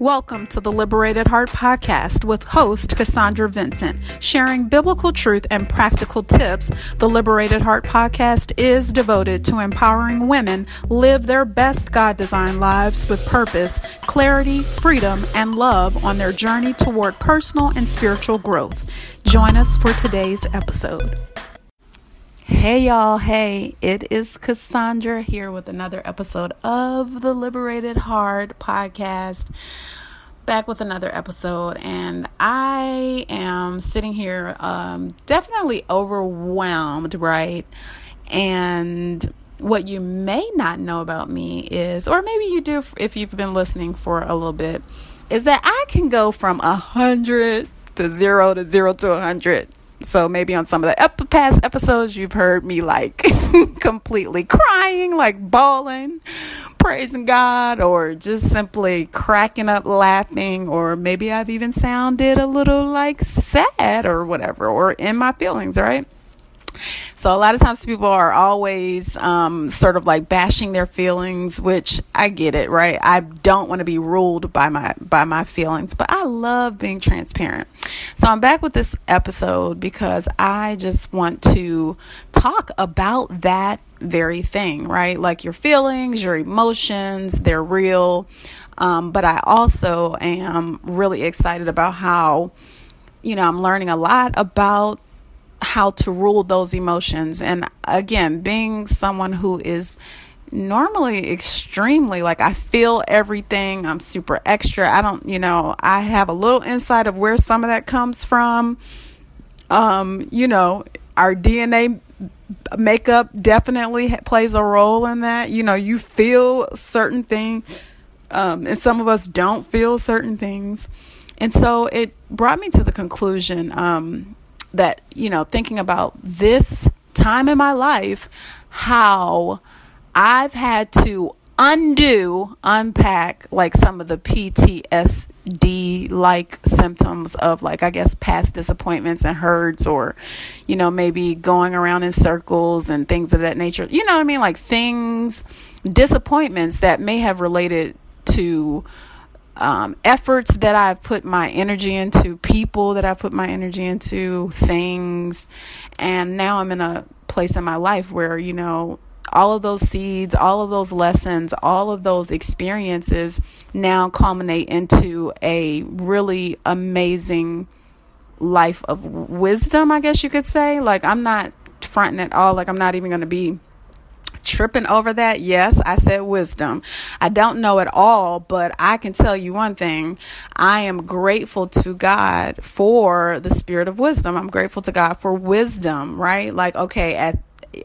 Welcome to the Liberated Heart Podcast with host Cassandra Vincent. Sharing biblical truth and practical tips, the Liberated Heart Podcast is devoted to empowering women live their best God designed lives with purpose, clarity, freedom, and love on their journey toward personal and spiritual growth. Join us for today's episode. Hey y'all, hey, it is Cassandra here with another episode of the Liberated Heart podcast. Back with another episode, and I am sitting here um, definitely overwhelmed, right? And what you may not know about me is, or maybe you do if you've been listening for a little bit, is that I can go from a hundred to zero to zero to a hundred so maybe on some of the ep- past episodes, you've heard me like completely crying, like bawling, praising God, or just simply cracking up laughing, or maybe I've even sounded a little like sad or whatever, or in my feelings, right? So a lot of times people are always um, sort of like bashing their feelings, which I get it, right? I don't want to be ruled by my by my feelings, but I love being transparent. So I'm back with this episode because I just want to talk about that very thing, right? Like your feelings, your emotions, they're real. Um, but I also am really excited about how, you know, I'm learning a lot about how to rule those emotions. And again, being someone who is normally extremely like I feel everything, I'm super extra. I don't, you know, I have a little insight of where some of that comes from. Um, you know, our DNA makeup definitely plays a role in that. You know, you feel certain things, um, and some of us don't feel certain things. And so it brought me to the conclusion um, that, you know, thinking about this time in my life, how I've had to undo, unpack like some of the PTSD like symptoms of like, I guess, past disappointments and hurts, or, you know, maybe going around in circles and things of that nature. You know what I mean? Like things, disappointments that may have related to um, efforts that I've put my energy into, people that I've put my energy into, things. And now I'm in a place in my life where, you know, all of those seeds, all of those lessons, all of those experiences now culminate into a really amazing life of wisdom, I guess you could say. Like, I'm not fronting at all, like, I'm not even going to be tripping over that? Yes, I said wisdom. I don't know it all, but I can tell you one thing. I am grateful to God for the spirit of wisdom. I'm grateful to God for wisdom, right? Like, okay, at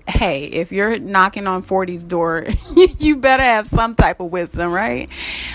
hey, if you're knocking on 40's door, you better have some type of wisdom, right?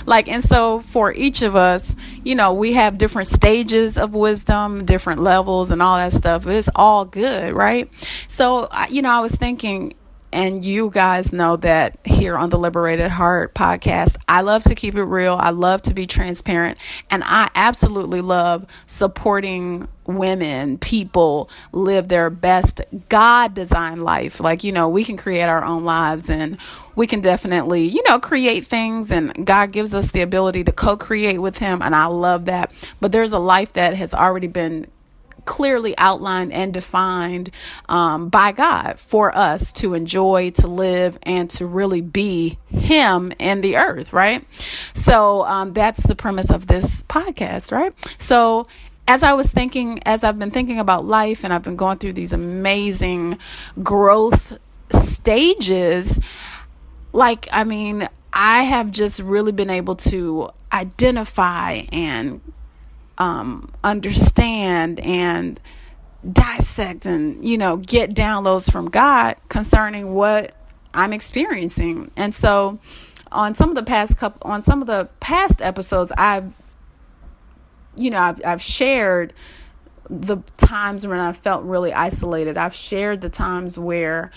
Like, and so for each of us, you know, we have different stages of wisdom, different levels, and all that stuff. But it's all good, right? So, you know, I was thinking, and you guys know that here on the Liberated Heart podcast, I love to keep it real. I love to be transparent. And I absolutely love supporting women, people live their best God designed life. Like, you know, we can create our own lives and we can definitely, you know, create things. And God gives us the ability to co create with Him. And I love that. But there's a life that has already been clearly outlined and defined um, by God for us to enjoy, to live, and to really be Him in the earth, right? So um, that's the premise of this podcast, right? So as I was thinking, as I've been thinking about life and I've been going through these amazing growth stages, like, I mean, I have just really been able to identify and um, understand and dissect and you know get downloads from God concerning what I'm experiencing. And so on some of the past couple on some of the past episodes I've you know I've I've shared the times when I felt really isolated. I've shared the times where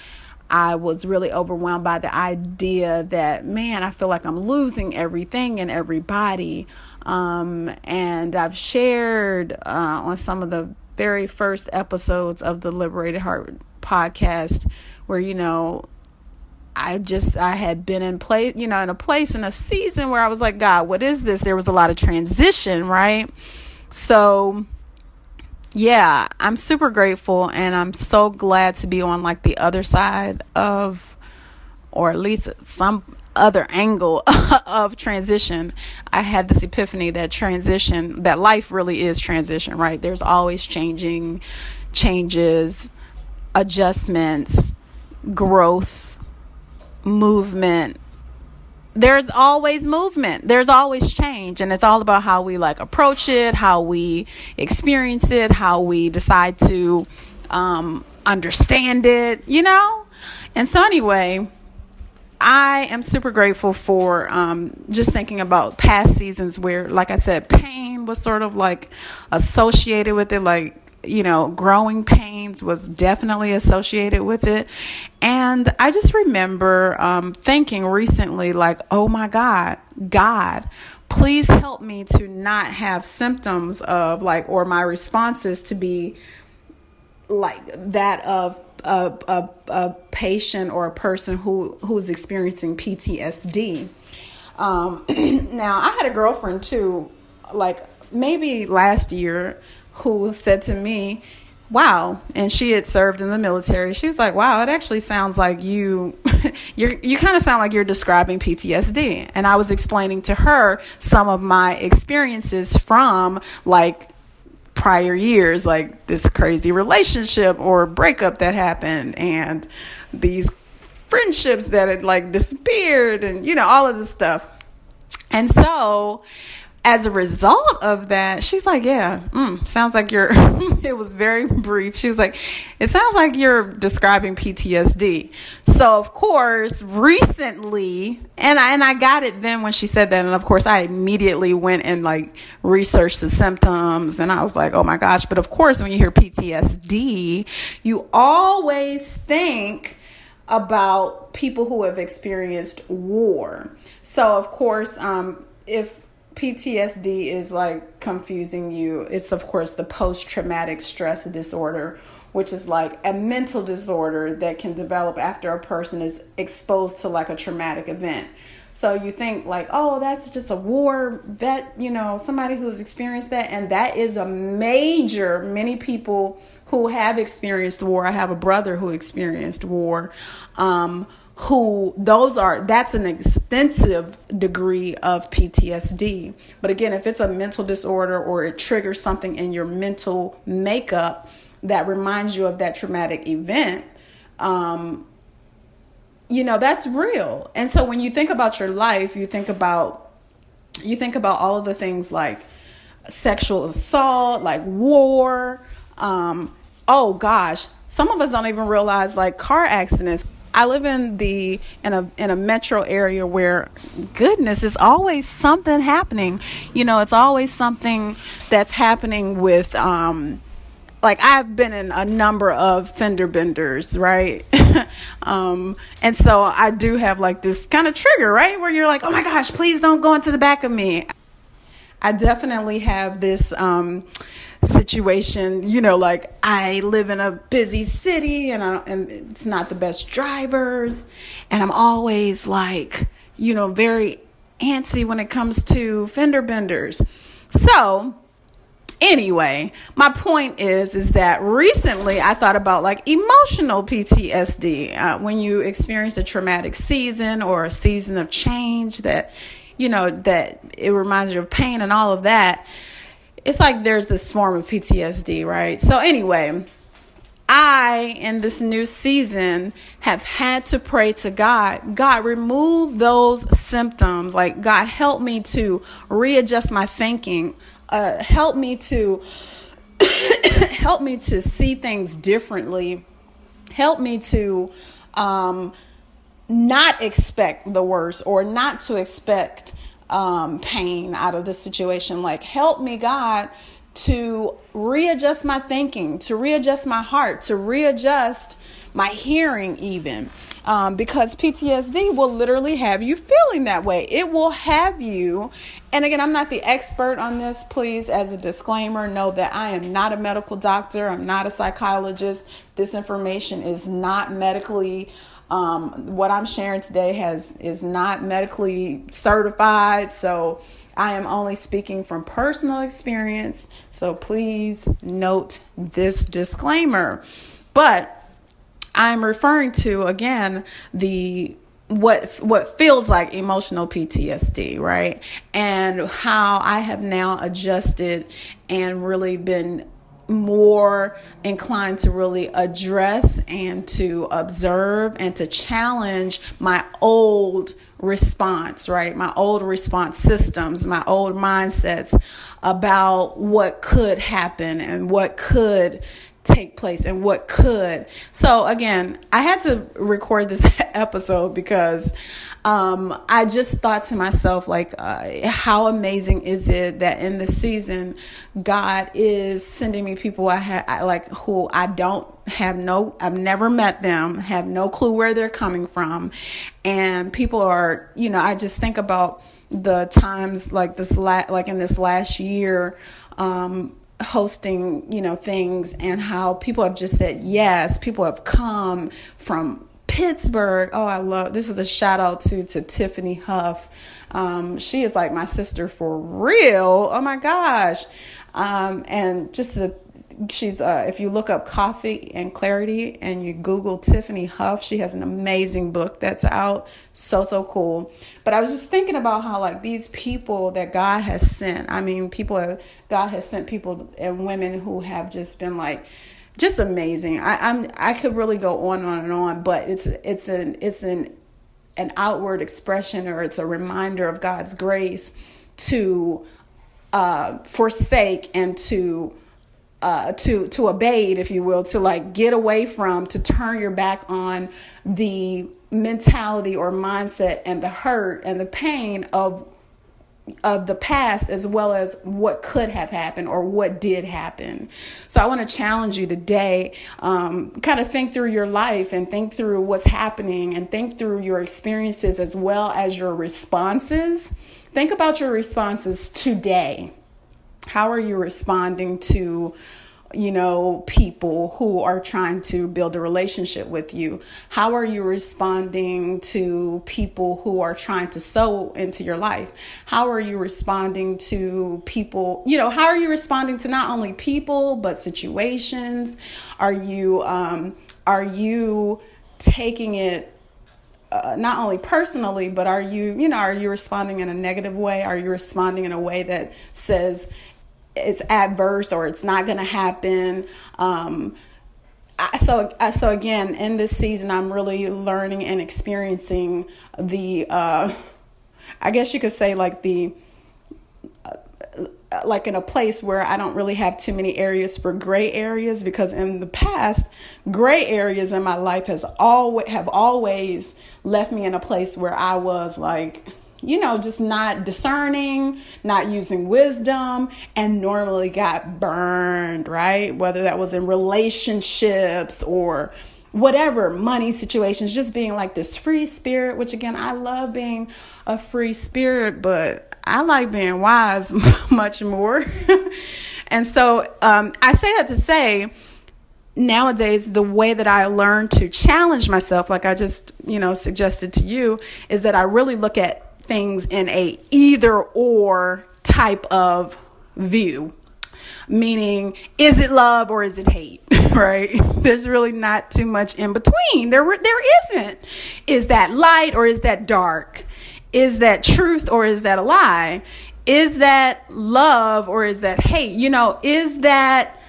I was really overwhelmed by the idea that, man, I feel like I'm losing everything and everybody. Um, and I've shared uh, on some of the very first episodes of the Liberated Heart podcast where, you know, I just I had been in place, you know, in a place in a season where I was like, God, what is this? There was a lot of transition, right? So yeah, I'm super grateful and I'm so glad to be on like the other side of or at least some other angle of transition. I had this epiphany that transition, that life really is transition, right? There's always changing, changes, adjustments, growth movement there's always movement. There's always change. And it's all about how we like approach it how we experience it how we decide to um, understand it you know? And so anyway i am super grateful for um, just thinking about past seasons where like i said pain was sort of like associated with it like you know, growing pains was definitely associated with it. And I just remember um, thinking recently, like, oh my God, God, please help me to not have symptoms of like, or my responses to be like that of a, a, a patient or a person who who's experiencing PTSD. Um, now, I had a girlfriend too, like maybe last year who said to me, wow and she had served in the military. She's like wow it actually sounds like you you you kind of sound like you're describing PTSD and I was explaining to her some of my experiences from like prior years like this crazy relationship or breakup that happened and these friendships that had like disappeared and you know all of this stuff. And so as a result of that, she's like, Yeah, mm, sounds like you're, it was very brief. She was like, It sounds like you're describing PTSD. So, of course, recently, and I, and I got it then when she said that. And of course, I immediately went and like researched the symptoms. And I was like, Oh my gosh. But of course, when you hear PTSD, you always think about people who have experienced war. So, of course, um, if PTSD is like confusing you. It's, of course, the post traumatic stress disorder, which is like a mental disorder that can develop after a person is exposed to like a traumatic event. So you think like, oh, that's just a war vet, you know, somebody who's experienced that. And that is a major, many people who have experienced war. I have a brother who experienced war. Um, who those are that's an extensive degree of PTSD. But again, if it's a mental disorder or it triggers something in your mental makeup that reminds you of that traumatic event, um, you know, that's real. And so when you think about your life, you think about you think about all of the things like sexual assault, like war, um, oh gosh, some of us don't even realize like car accidents I live in the in a in a metro area where goodness is always something happening. You know, it's always something that's happening with um like I've been in a number of fender benders, right? um, and so I do have like this kind of trigger, right? Where you're like, oh my gosh, please don't go into the back of me. I definitely have this um, situation, you know, like I live in a busy city and, I, and it's not the best drivers. And I'm always like, you know, very antsy when it comes to fender benders. So, anyway my point is is that recently i thought about like emotional ptsd uh, when you experience a traumatic season or a season of change that you know that it reminds you of pain and all of that it's like there's this form of PTSD, right? So, anyway, I, in this new season, have had to pray to God God, remove those symptoms. Like, God, help me to readjust my thinking, uh, help me to. help me to see things differently help me to um, not expect the worst or not to expect um, pain out of this situation. Like, help me, God, to readjust my thinking, to readjust my heart, to readjust my hearing, even. Um, because PTSD will literally have you feeling that way. It will have you, and again, I'm not the expert on this. Please, as a disclaimer, know that I am not a medical doctor, I'm not a psychologist. This information is not medically Um, what I'm sharing today has is not medically certified, so I am only speaking from personal experience. So please note this disclaimer. But I'm referring to again the what what feels like emotional PTSD, right? And how I have now adjusted and really been more inclined to really address and to observe and to challenge my old response, right? My old response systems, my old mindsets about what could happen and what could take place and what could. So again, I had to record this episode because um, I just thought to myself, like, uh, how amazing is it that in this season, God is sending me people I had, like, who I don't have no, I've never met them, have no clue where they're coming from, and people are, you know, I just think about the times like this, la- like in this last year. Um, hosting, you know, things and how people have just said yes. People have come from Pittsburgh. Oh, I love this is a shout out to to Tiffany Huff. Um, she is like my sister for real. Oh my gosh. Um, and just the she's uh, if you look up coffee and clarity and you google tiffany huff she has an amazing book that's out. So so cool. But i was just thinking about how like these people that god has sent i mean people have, god has sent people and women who have just been like just amazing. I, i'm i could really go on and on and on but it's it's an it's an an outward expression or it's a reminder of god's grace to uh forsake and to uh, to to abate, if you will, to like get away from, to turn your back on the mentality or mindset and the hurt and the pain of of the past as well as what could have happened or what did happen. So I want to challenge you today. Um, kind of think through your life and think through what's happening and think through your experiences as well as your responses. Think about your responses today how are you responding to you know, people who are trying to build a relationship with you? How are you responding to people who are trying to sow into your life? How are you responding to people, you know, how are you responding to not only people but situations? Are you um are you taking it uh, not only personally, but are you, you know, are you responding in a negative way? Are you responding in a way that says, it's adverse or it's not going to happen. Um, I, so so again, in this season, I'm really learning and experiencing the, uh, I guess you could say like the uh, like in a place where I don't really have too many areas for gray areas because in the past, gray areas in my life has always have always left me in a place where I was like you know, just not discerning, not using wisdom, and normally got burned, right? Whether that was in relationships or whatever, money situations, just being like this free spirit, which again, I love being a free spirit, but I like being wise much more. and so um, I say that to say, nowadays the way that I learn to challenge myself like I just, you know, suggested to you is that I really look at things in a either or type of view. Meaning is it love or is it hate? Right? There's really not too much in between. There there isn't. Is that light or is that dark? Is that truth or is that a lie? Is that love or is that hate? You know is that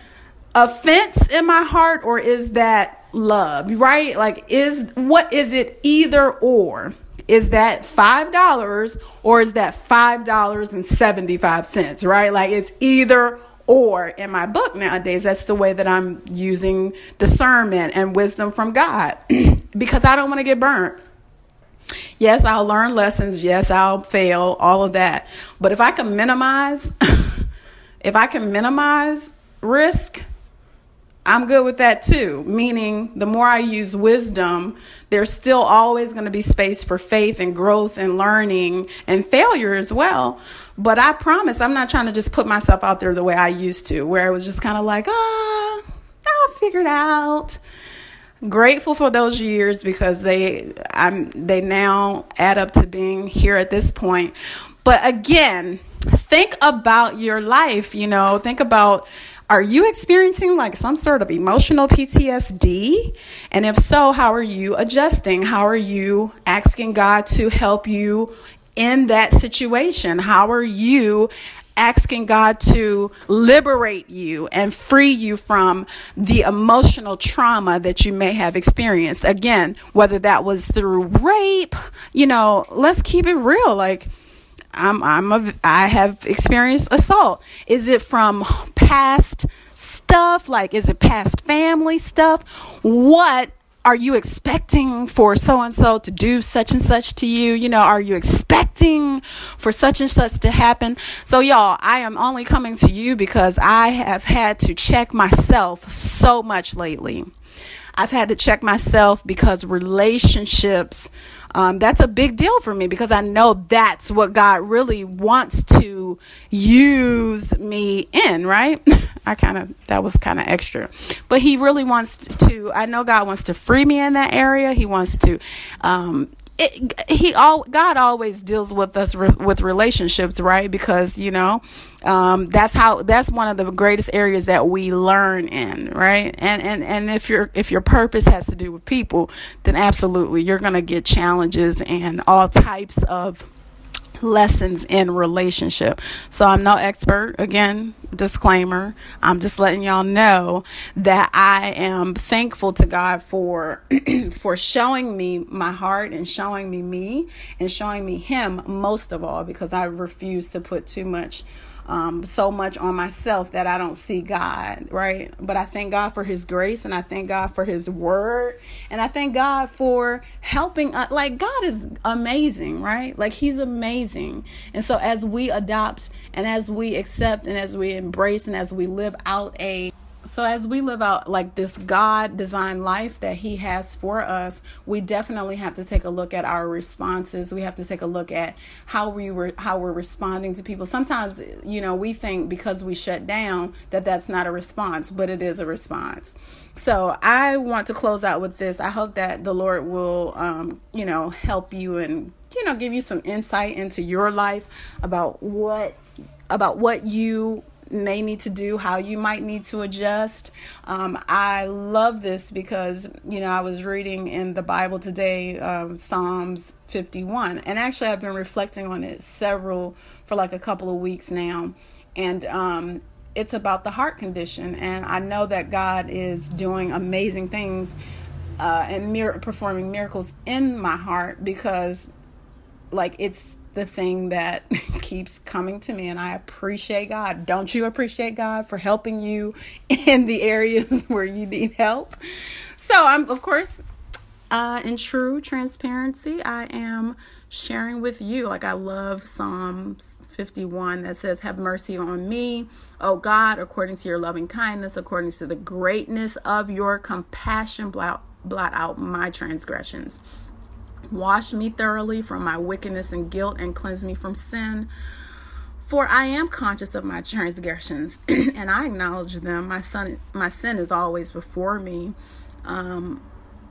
offense in my heart or is that love? Right? Like is what is it either or is that $5 or is that $5.75, right? Like it's either or in my book nowadays. That's the way that I'm using discernment and wisdom from God because I don't want to get burnt. Yes, I'll learn lessons. Yes, I'll fail, all of that. But if I can minimize, if I can minimize risk, I'm good with that too. Meaning, the more I use wisdom, there's still always going to be space for faith and growth and learning and failure as well. But I promise I'm not trying to just put myself out there the way I used to, where it was just kind of like, ah, oh, I'll figure it out. grateful for those years because they I'm they now add up to being here at this point. But again, think about your life, you know, think about are you experiencing like some sort of emotional PTSD? And if so, how are you adjusting? How are you asking God to help you in that situation? How are you asking God to liberate you and free you from the emotional trauma that you may have experienced. Again, whether that was through rape, you know, let's keep it real. Like, I'm, I'm a, I have experienced assault. Is it from past stuff? Like, is it past family stuff? What are you expecting for so and so to do such and such to you? You know, are you expecting for such and such to happen? So, y'all, I am only coming to you because I have had to check myself so much lately. I've had to check myself because relationships um, that's a big deal for me because I know that's what God really wants to use me in, right? I kind of, that was kind of extra. But He really wants to, I know God wants to free me in that area. He wants to, um, it, he all God always deals with us re, with relationships, right? Because you know um, that's how that's one of the greatest areas that we learn in, right? And and and if your if your purpose has to do with people, then absolutely you're gonna get challenges and all types of lessons in relationship. So I'm no expert. Again, disclaimer. I'm just letting y'all know that I am thankful to God for for showing me my heart and showing me me and showing me him most of all because I refuse to put too much um, so much on myself that I don't see God, right? But I thank God for His grace and I thank God for His word and I thank God for helping. Uh, like, God is amazing, right? Like, He's amazing. And so, as we adopt and as we accept and as we embrace and as we live out a so as we live out like this god designed life that he has for us we definitely have to take a look at our responses. We have to take a look at how we were how we're responding to people. Sometimes you know we think because we shut down that that's not a response but it is a response. So i want to close out with this. I hope that the lord will um, you know help you and you know give you some insight into your life about what about what you may need to do, how you might need to adjust. Um, I love this because, you know, I was reading in the Bible today, um, Psalms 51, and actually I've been reflecting on it several for like a couple of weeks now. And, um, it's about the heart condition, and I know that God is doing amazing things uh, and mir- performing miracles in my heart because, like, it's the thing that keeps coming to me and I appreciate God. Don't you appreciate God for helping you in the areas where you need help? So I'm of course uh, in true transparency, I am sharing with you. Like I love Psalms 51 that says, Have mercy on me, O God, according to your loving kindness, according to the greatness of your compassion, blot, blot out my transgressions. Wash me thoroughly from my wickedness and guilt and cleanse me from sin. For I am conscious of my transgressions and I acknowledge them. My son my sin is always before me. Um,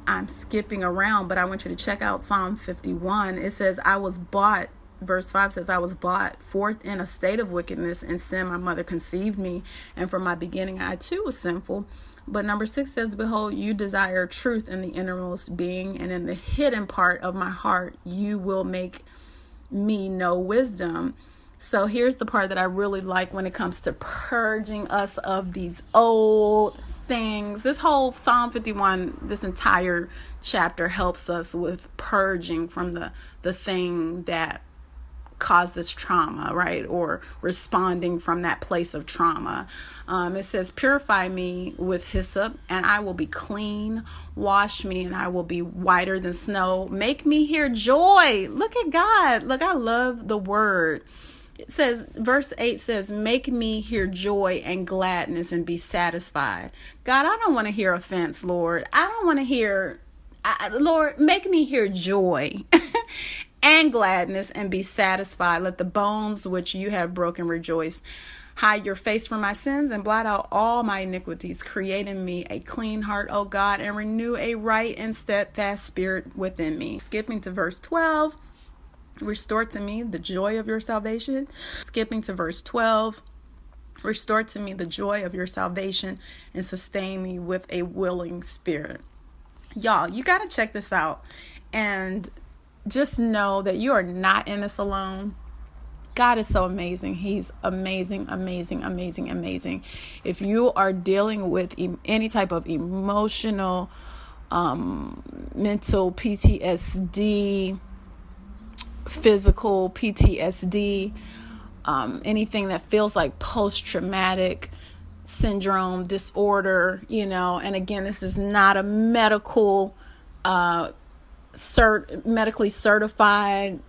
I'm skipping around, but I want you to check out Psalm 51. It says, I was bought, verse 5 says, I was bought forth in a state of wickedness and sin. My mother conceived me, and from my beginning I too was sinful. But number six says, Behold, you desire truth in the innermost being, and in the hidden part of my heart, you will make me know wisdom. So here's the part that I really like when it comes to purging us of these old things. This whole Psalm 51, this entire chapter helps us with purging from the the thing that causes trauma, right? Or responding from that place of trauma. Um, it says, Purify me with hyssop, and I will be clean. Wash me, and I will be whiter than snow. Make me hear joy. Look at God. Look, I love the word. It says, verse 8 says, Make me hear joy and gladness and be satisfied. God, I don't want to hear offense, Lord. I don't want to hear I, Lord, make me hear joy and gladness and be satisfied. Let the bones which you have broken rejoice. Hide your face from my sins and blot out all my iniquities. Create in me a clean heart, O God, and renew a right and steadfast spirit within me. Skipping to verse 12. Restore to me the joy of your salvation. Skipping to verse 12. Restore to me the joy of your salvation and sustain me with a willing spirit. Y'all, you got to check this out and just know that you are not in this alone. God is so amazing. He's amazing, amazing, amazing, amazing. If you are dealing with any type of emotional, um, mental PTSD, physical PTSD, um, anything that feels like post traumatic syndrome disorder, you know, and again, this is not a medical, uh, cert, medically certified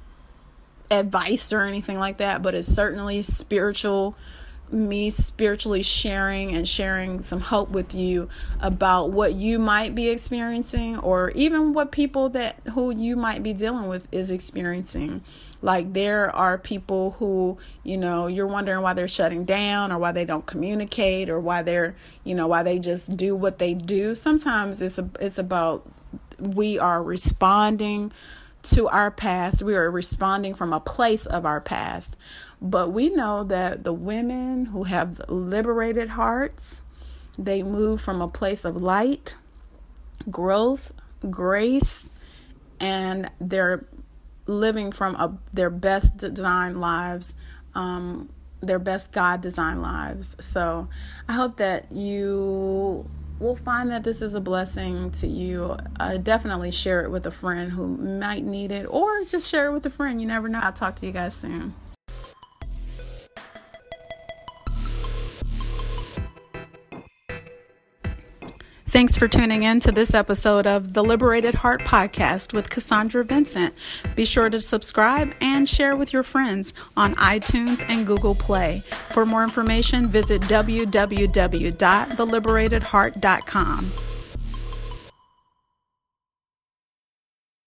advice or anything like that, but it's certainly spiritual me spiritually sharing and sharing some hope with you about what you might be experiencing or even what people that who you might be dealing with is experiencing. Like there are people who you know you're wondering why they're shutting down or why they don't communicate or why they're you know why they just do what they do. Sometimes it's a, it's about we are responding to our past we are responding from a place of our past but we know that the women who have liberated hearts, they move from a place of light, growth, grace, and they're living from a, their best design lives, um, their best God designed lives. So I hope that you will find that this is a blessing to you. Uh, definitely share it with a friend who might need it, or just share it with a friend. You never know. I'll talk to you guys soon. Thanks for tuning in to this episode of the Liberated Heart Podcast with Cassandra Vincent. Be sure to subscribe and share with your friends on iTunes and Google Play. For more information, visit www.theliberatedheart.com.